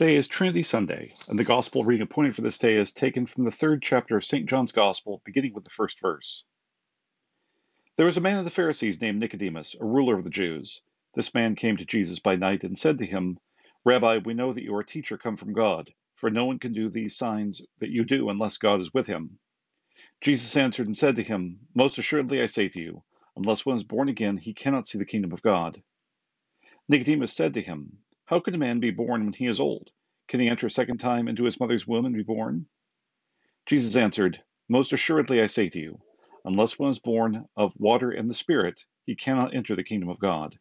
Today is Trinity Sunday, and the Gospel reading appointed for this day is taken from the third chapter of St. John's Gospel, beginning with the first verse. There was a man of the Pharisees named Nicodemus, a ruler of the Jews. This man came to Jesus by night and said to him, Rabbi, we know that you are a teacher come from God, for no one can do these signs that you do unless God is with him. Jesus answered and said to him, Most assuredly I say to you, unless one is born again, he cannot see the kingdom of God. Nicodemus said to him, how can a man be born when he is old? Can he enter a second time into his mother's womb and be born? Jesus answered, Most assuredly I say to you, unless one is born of water and the Spirit, he cannot enter the kingdom of God.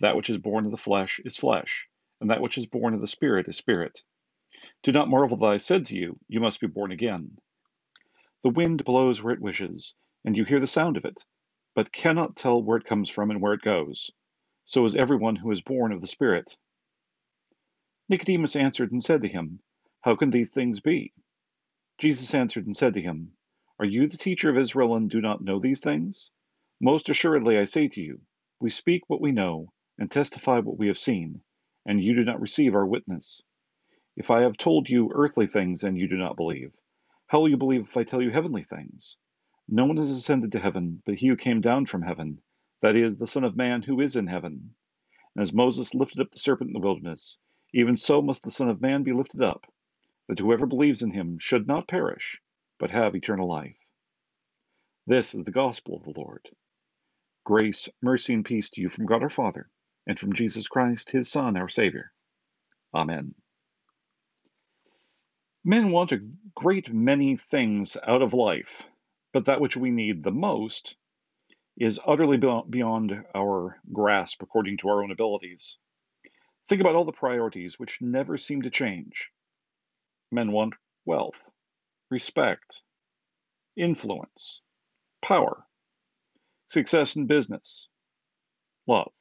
That which is born of the flesh is flesh, and that which is born of the Spirit is spirit. Do not marvel that I said to you, You must be born again. The wind blows where it wishes, and you hear the sound of it, but cannot tell where it comes from and where it goes. So is everyone who is born of the Spirit. Nicodemus answered and said to him, How can these things be? Jesus answered and said to him, Are you the teacher of Israel and do not know these things? Most assuredly I say to you, we speak what we know and testify what we have seen, and you do not receive our witness. If I have told you earthly things and you do not believe, how will you believe if I tell you heavenly things? No one has ascended to heaven but he who came down from heaven, that is, the Son of Man who is in heaven. And as Moses lifted up the serpent in the wilderness, even so must the Son of Man be lifted up, that whoever believes in him should not perish, but have eternal life. This is the gospel of the Lord. Grace, mercy, and peace to you from God our Father, and from Jesus Christ, his Son, our Savior. Amen. Men want a great many things out of life, but that which we need the most is utterly beyond our grasp according to our own abilities. Think about all the priorities which never seem to change. Men want wealth, respect, influence, power, success in business, love.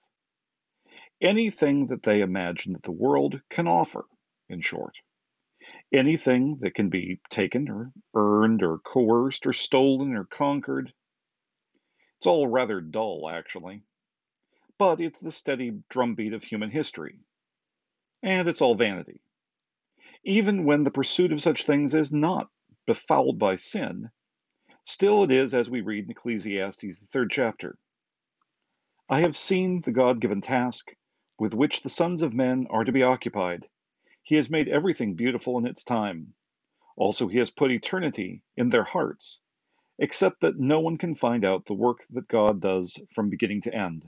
Anything that they imagine that the world can offer, in short. Anything that can be taken or earned or coerced or stolen or conquered. It's all rather dull, actually. But it's the steady drumbeat of human history and it's all vanity. Even when the pursuit of such things is not befouled by sin, still it is as we read in Ecclesiastes, the third chapter. I have seen the God given task with which the sons of men are to be occupied. He has made everything beautiful in its time. Also, he has put eternity in their hearts, except that no one can find out the work that God does from beginning to end.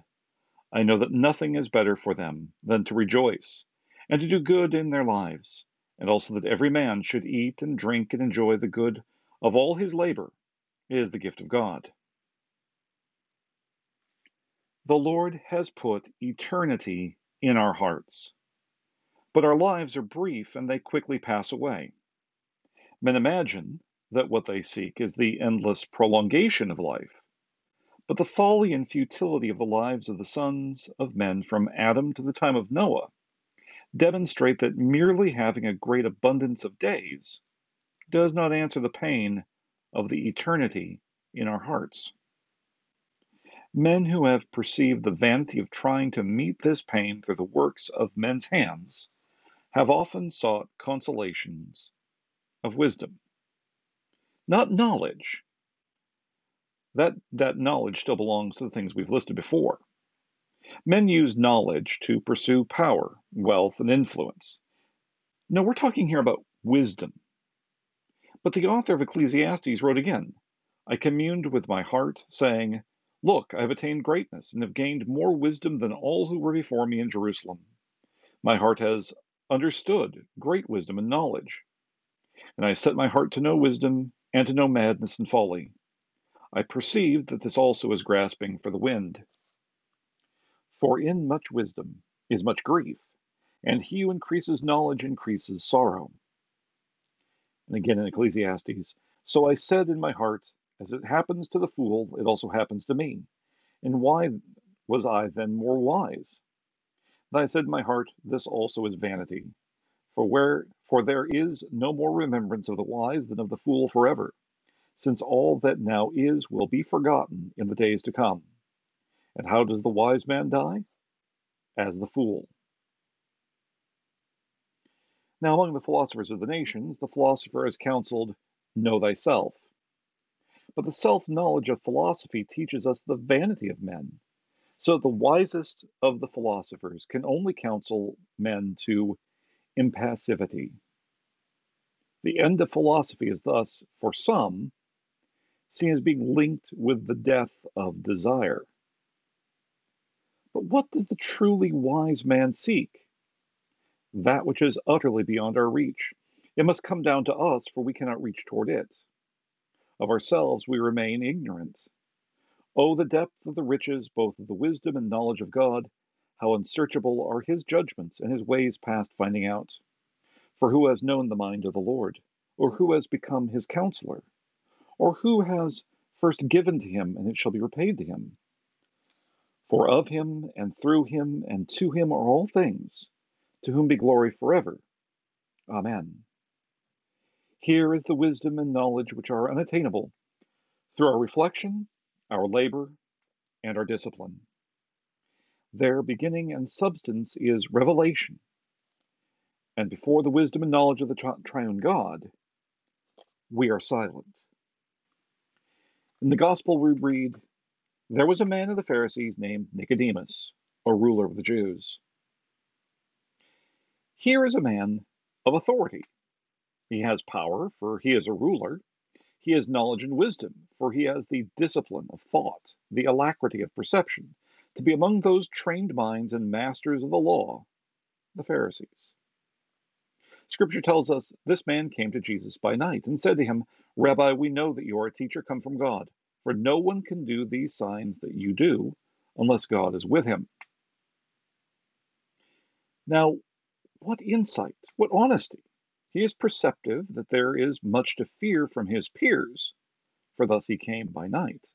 I know that nothing is better for them than to rejoice and to do good in their lives, and also that every man should eat and drink and enjoy the good of all his labor is the gift of God. The Lord has put eternity in our hearts. But our lives are brief and they quickly pass away. Men imagine that what they seek is the endless prolongation of life. But the folly and futility of the lives of the sons of men from Adam to the time of Noah demonstrate that merely having a great abundance of days does not answer the pain of the eternity in our hearts. Men who have perceived the vanity of trying to meet this pain through the works of men's hands have often sought consolations of wisdom, not knowledge. That, that knowledge still belongs to the things we've listed before. Men use knowledge to pursue power, wealth, and influence. No, we're talking here about wisdom. But the author of Ecclesiastes wrote again I communed with my heart, saying, Look, I have attained greatness, and have gained more wisdom than all who were before me in Jerusalem. My heart has understood great wisdom and knowledge. And I set my heart to know wisdom, and to know madness and folly. I perceive that this also is grasping for the wind. For in much wisdom is much grief, and he who increases knowledge increases sorrow. And again in Ecclesiastes, so I said in my heart, as it happens to the fool, it also happens to me. And why was I then more wise? And I said in my heart, this also is vanity. For where for there is no more remembrance of the wise than of the fool forever, since all that now is will be forgotten in the days to come. And how does the wise man die? As the fool. Now, among the philosophers of the nations, the philosopher has counseled, Know thyself. But the self knowledge of philosophy teaches us the vanity of men. So the wisest of the philosophers can only counsel men to impassivity. The end of philosophy is thus, for some, seen as being linked with the death of desire. But what does the truly wise man seek? That which is utterly beyond our reach. It must come down to us, for we cannot reach toward it. Of ourselves we remain ignorant. Oh, the depth of the riches, both of the wisdom and knowledge of God! How unsearchable are his judgments, and his ways past finding out! For who has known the mind of the Lord? Or who has become his counselor? Or who has first given to him, and it shall be repaid to him? For of him, and through him, and to him are all things, to whom be glory forever. Amen. Here is the wisdom and knowledge which are unattainable through our reflection, our labor, and our discipline. Their beginning and substance is revelation. And before the wisdom and knowledge of the tri- triune God, we are silent. In the Gospel, we read There was a man of the Pharisees named Nicodemus, a ruler of the Jews. Here is a man of authority. He has power, for he is a ruler, he has knowledge and wisdom, for he has the discipline of thought, the alacrity of perception, to be among those trained minds and masters of the law, the Pharisees. Scripture tells us this man came to Jesus by night and said to him, Rabbi, we know that you are a teacher come from God, for no one can do these signs that you do unless God is with him. Now, what insight, what honesty, he is perceptive that there is much to fear from his peers, for thus he came by night.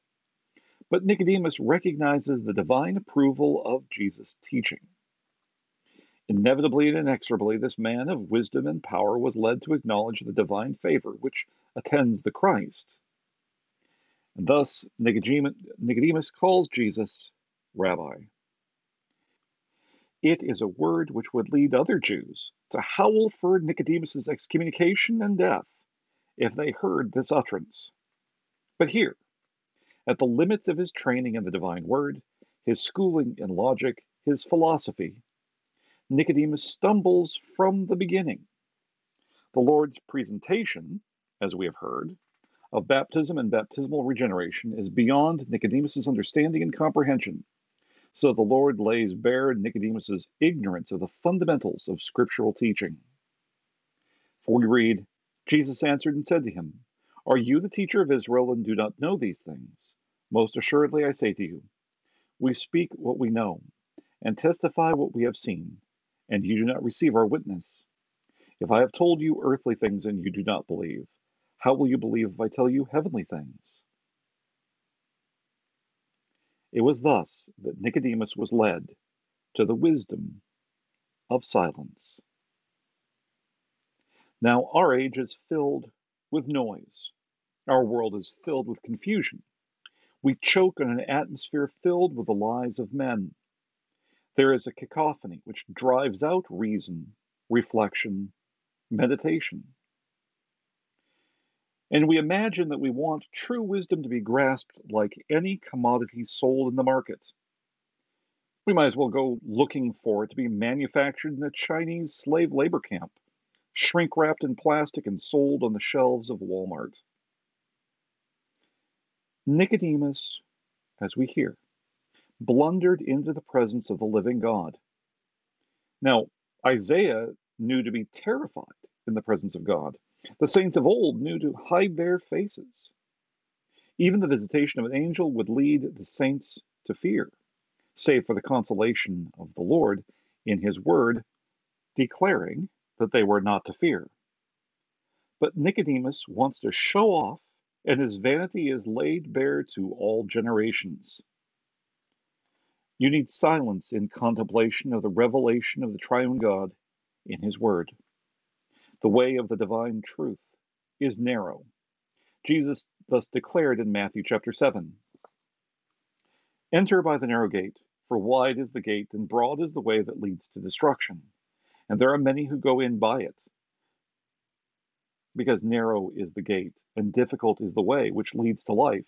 But Nicodemus recognizes the divine approval of Jesus' teaching. Inevitably and inexorably, this man of wisdom and power was led to acknowledge the divine favor which attends the Christ. And thus, Nicodemus calls Jesus Rabbi. It is a word which would lead other Jews to howl for Nicodemus's excommunication and death if they heard this utterance. But here, at the limits of his training in the divine word, his schooling in logic, his philosophy, Nicodemus stumbles from the beginning. The Lord's presentation, as we have heard, of baptism and baptismal regeneration is beyond Nicodemus's understanding and comprehension. So the Lord lays bare Nicodemus's ignorance of the fundamentals of scriptural teaching. For we read, Jesus answered and said to him, Are you the teacher of Israel and do not know these things? Most assuredly I say to you, we speak what we know, and testify what we have seen, and you do not receive our witness. If I have told you earthly things and you do not believe, how will you believe if I tell you heavenly things? It was thus that Nicodemus was led to the wisdom of silence. Now, our age is filled with noise. Our world is filled with confusion. We choke on an atmosphere filled with the lies of men. There is a cacophony which drives out reason, reflection, meditation and we imagine that we want true wisdom to be grasped like any commodity sold in the market. We might as well go looking for it to be manufactured in a Chinese slave labor camp, shrink wrapped in plastic and sold on the shelves of Walmart. Nicodemus, as we hear, blundered into the presence of the living God. Now, Isaiah knew to be terrified in the presence of God. The saints of old knew to hide their faces. Even the visitation of an angel would lead the saints to fear, save for the consolation of the Lord in his word, declaring that they were not to fear. But Nicodemus wants to show off, and his vanity is laid bare to all generations. You need silence in contemplation of the revelation of the triune God in his word. The way of the divine truth is narrow. Jesus thus declared in Matthew chapter 7 Enter by the narrow gate, for wide is the gate and broad is the way that leads to destruction, and there are many who go in by it. because narrow is the gate and difficult is the way which leads to life,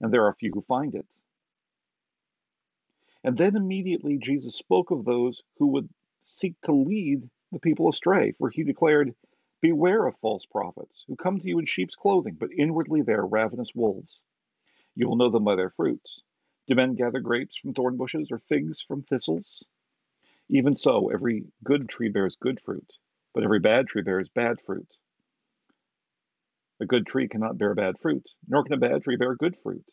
and there are few who find it. And then immediately Jesus spoke of those who would seek to lead the people astray, for he declared, Beware of false prophets, who come to you in sheep's clothing, but inwardly they are ravenous wolves. You will know them by their fruits. Do men gather grapes from thorn bushes or figs from thistles? Even so, every good tree bears good fruit, but every bad tree bears bad fruit. A good tree cannot bear bad fruit, nor can a bad tree bear good fruit.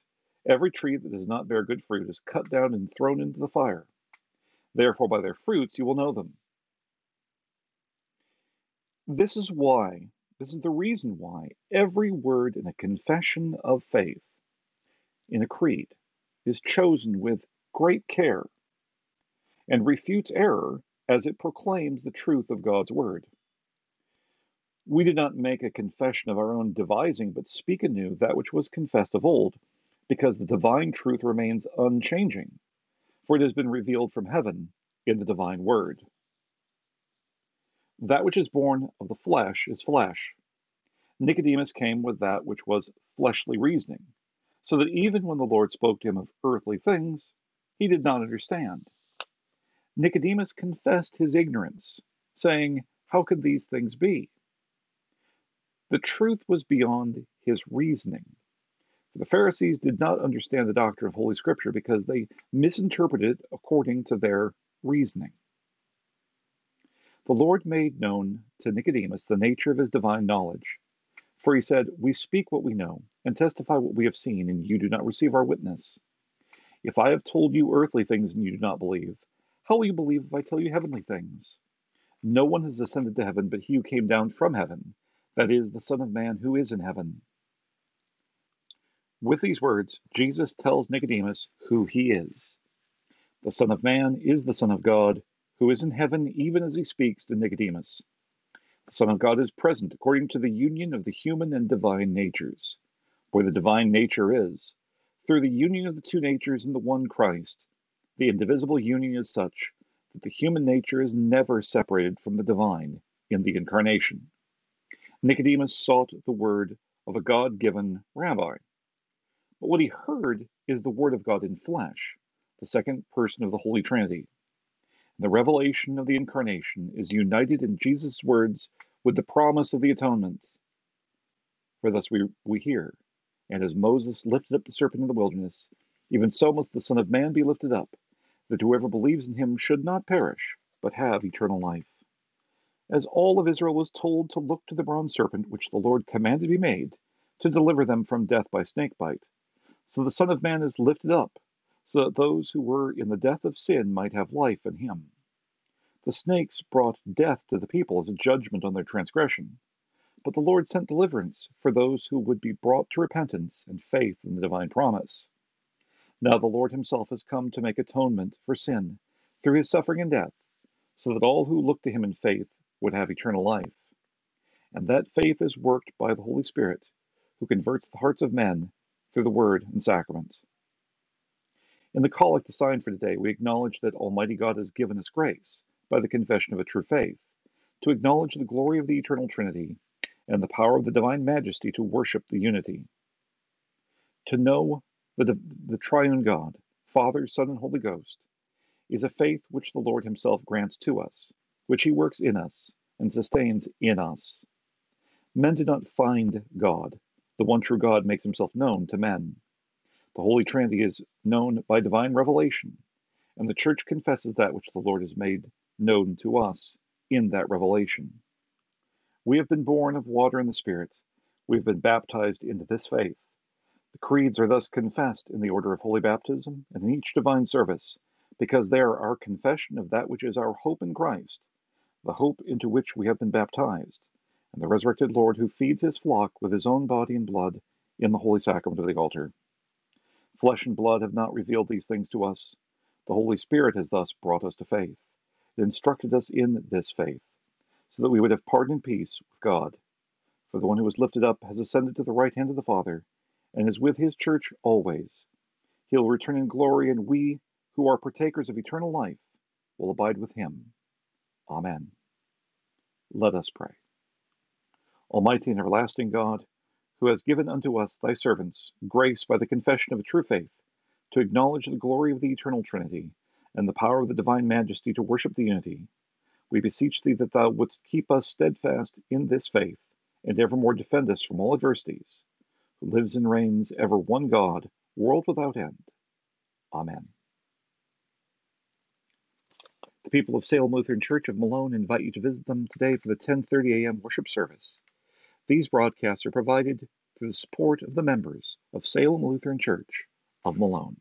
Every tree that does not bear good fruit is cut down and thrown into the fire. Therefore, by their fruits you will know them. This is why, this is the reason why every word in a confession of faith, in a creed, is chosen with great care and refutes error as it proclaims the truth of God's word. We did not make a confession of our own devising, but speak anew that which was confessed of old, because the divine truth remains unchanging, for it has been revealed from heaven in the divine word. That which is born of the flesh is flesh. Nicodemus came with that which was fleshly reasoning, so that even when the Lord spoke to him of earthly things, he did not understand. Nicodemus confessed his ignorance, saying, How could these things be? The truth was beyond his reasoning. For the Pharisees did not understand the doctrine of Holy Scripture because they misinterpreted it according to their reasoning. The Lord made known to Nicodemus the nature of his divine knowledge. For he said, We speak what we know, and testify what we have seen, and you do not receive our witness. If I have told you earthly things and you do not believe, how will you believe if I tell you heavenly things? No one has ascended to heaven but he who came down from heaven, that is, the Son of Man who is in heaven. With these words, Jesus tells Nicodemus who he is. The Son of Man is the Son of God who is in heaven even as he speaks to Nicodemus. The Son of God is present according to the union of the human and divine natures. Where the divine nature is, through the union of the two natures in the one Christ, the indivisible union is such that the human nature is never separated from the divine in the incarnation. Nicodemus sought the word of a God given rabbi. But what he heard is the word of God in flesh, the second person of the Holy Trinity. The revelation of the Incarnation is united in Jesus' words with the promise of the atonement. For thus we, we hear, and as Moses lifted up the serpent in the wilderness, even so must the Son of Man be lifted up, that whoever believes in him should not perish, but have eternal life. As all of Israel was told to look to the bronze serpent which the Lord commanded be made, to deliver them from death by snakebite, so the Son of Man is lifted up so that those who were in the death of sin might have life in him. The snakes brought death to the people as a judgment on their transgression, but the Lord sent deliverance for those who would be brought to repentance and faith in the divine promise. Now the Lord himself has come to make atonement for sin through his suffering and death, so that all who look to him in faith would have eternal life. And that faith is worked by the Holy Spirit, who converts the hearts of men through the word and sacrament. In the collect assigned for today, we acknowledge that Almighty God has given us grace, by the confession of a true faith, to acknowledge the glory of the eternal Trinity and the power of the divine majesty to worship the unity. To know the, the triune God, Father, Son, and Holy Ghost, is a faith which the Lord Himself grants to us, which He works in us and sustains in us. Men do not find God. The one true God makes Himself known to men. The Holy Trinity is known by divine revelation, and the Church confesses that which the Lord has made known to us in that revelation. We have been born of water and the Spirit. We have been baptized into this faith. The creeds are thus confessed in the order of holy baptism and in each divine service, because they are our confession of that which is our hope in Christ, the hope into which we have been baptized, and the resurrected Lord who feeds his flock with his own body and blood in the holy sacrament of the altar. Flesh and blood have not revealed these things to us. The Holy Spirit has thus brought us to faith. It instructed us in this faith, so that we would have pardon and peace with God. For the one who was lifted up has ascended to the right hand of the Father, and is with his church always. He will return in glory, and we, who are partakers of eternal life, will abide with him. Amen. Let us pray. Almighty and everlasting God, who has given unto us, thy servants, grace by the confession of a true faith, to acknowledge the glory of the eternal Trinity, and the power of the divine majesty to worship the unity, we beseech thee that thou wouldst keep us steadfast in this faith, and evermore defend us from all adversities, who lives and reigns ever one God, world without end. Amen. The people of Salem Lutheran Church of Malone invite you to visit them today for the 10:30 a.m. worship service. These broadcasts are provided through the support of the members of Salem Lutheran Church of Malone.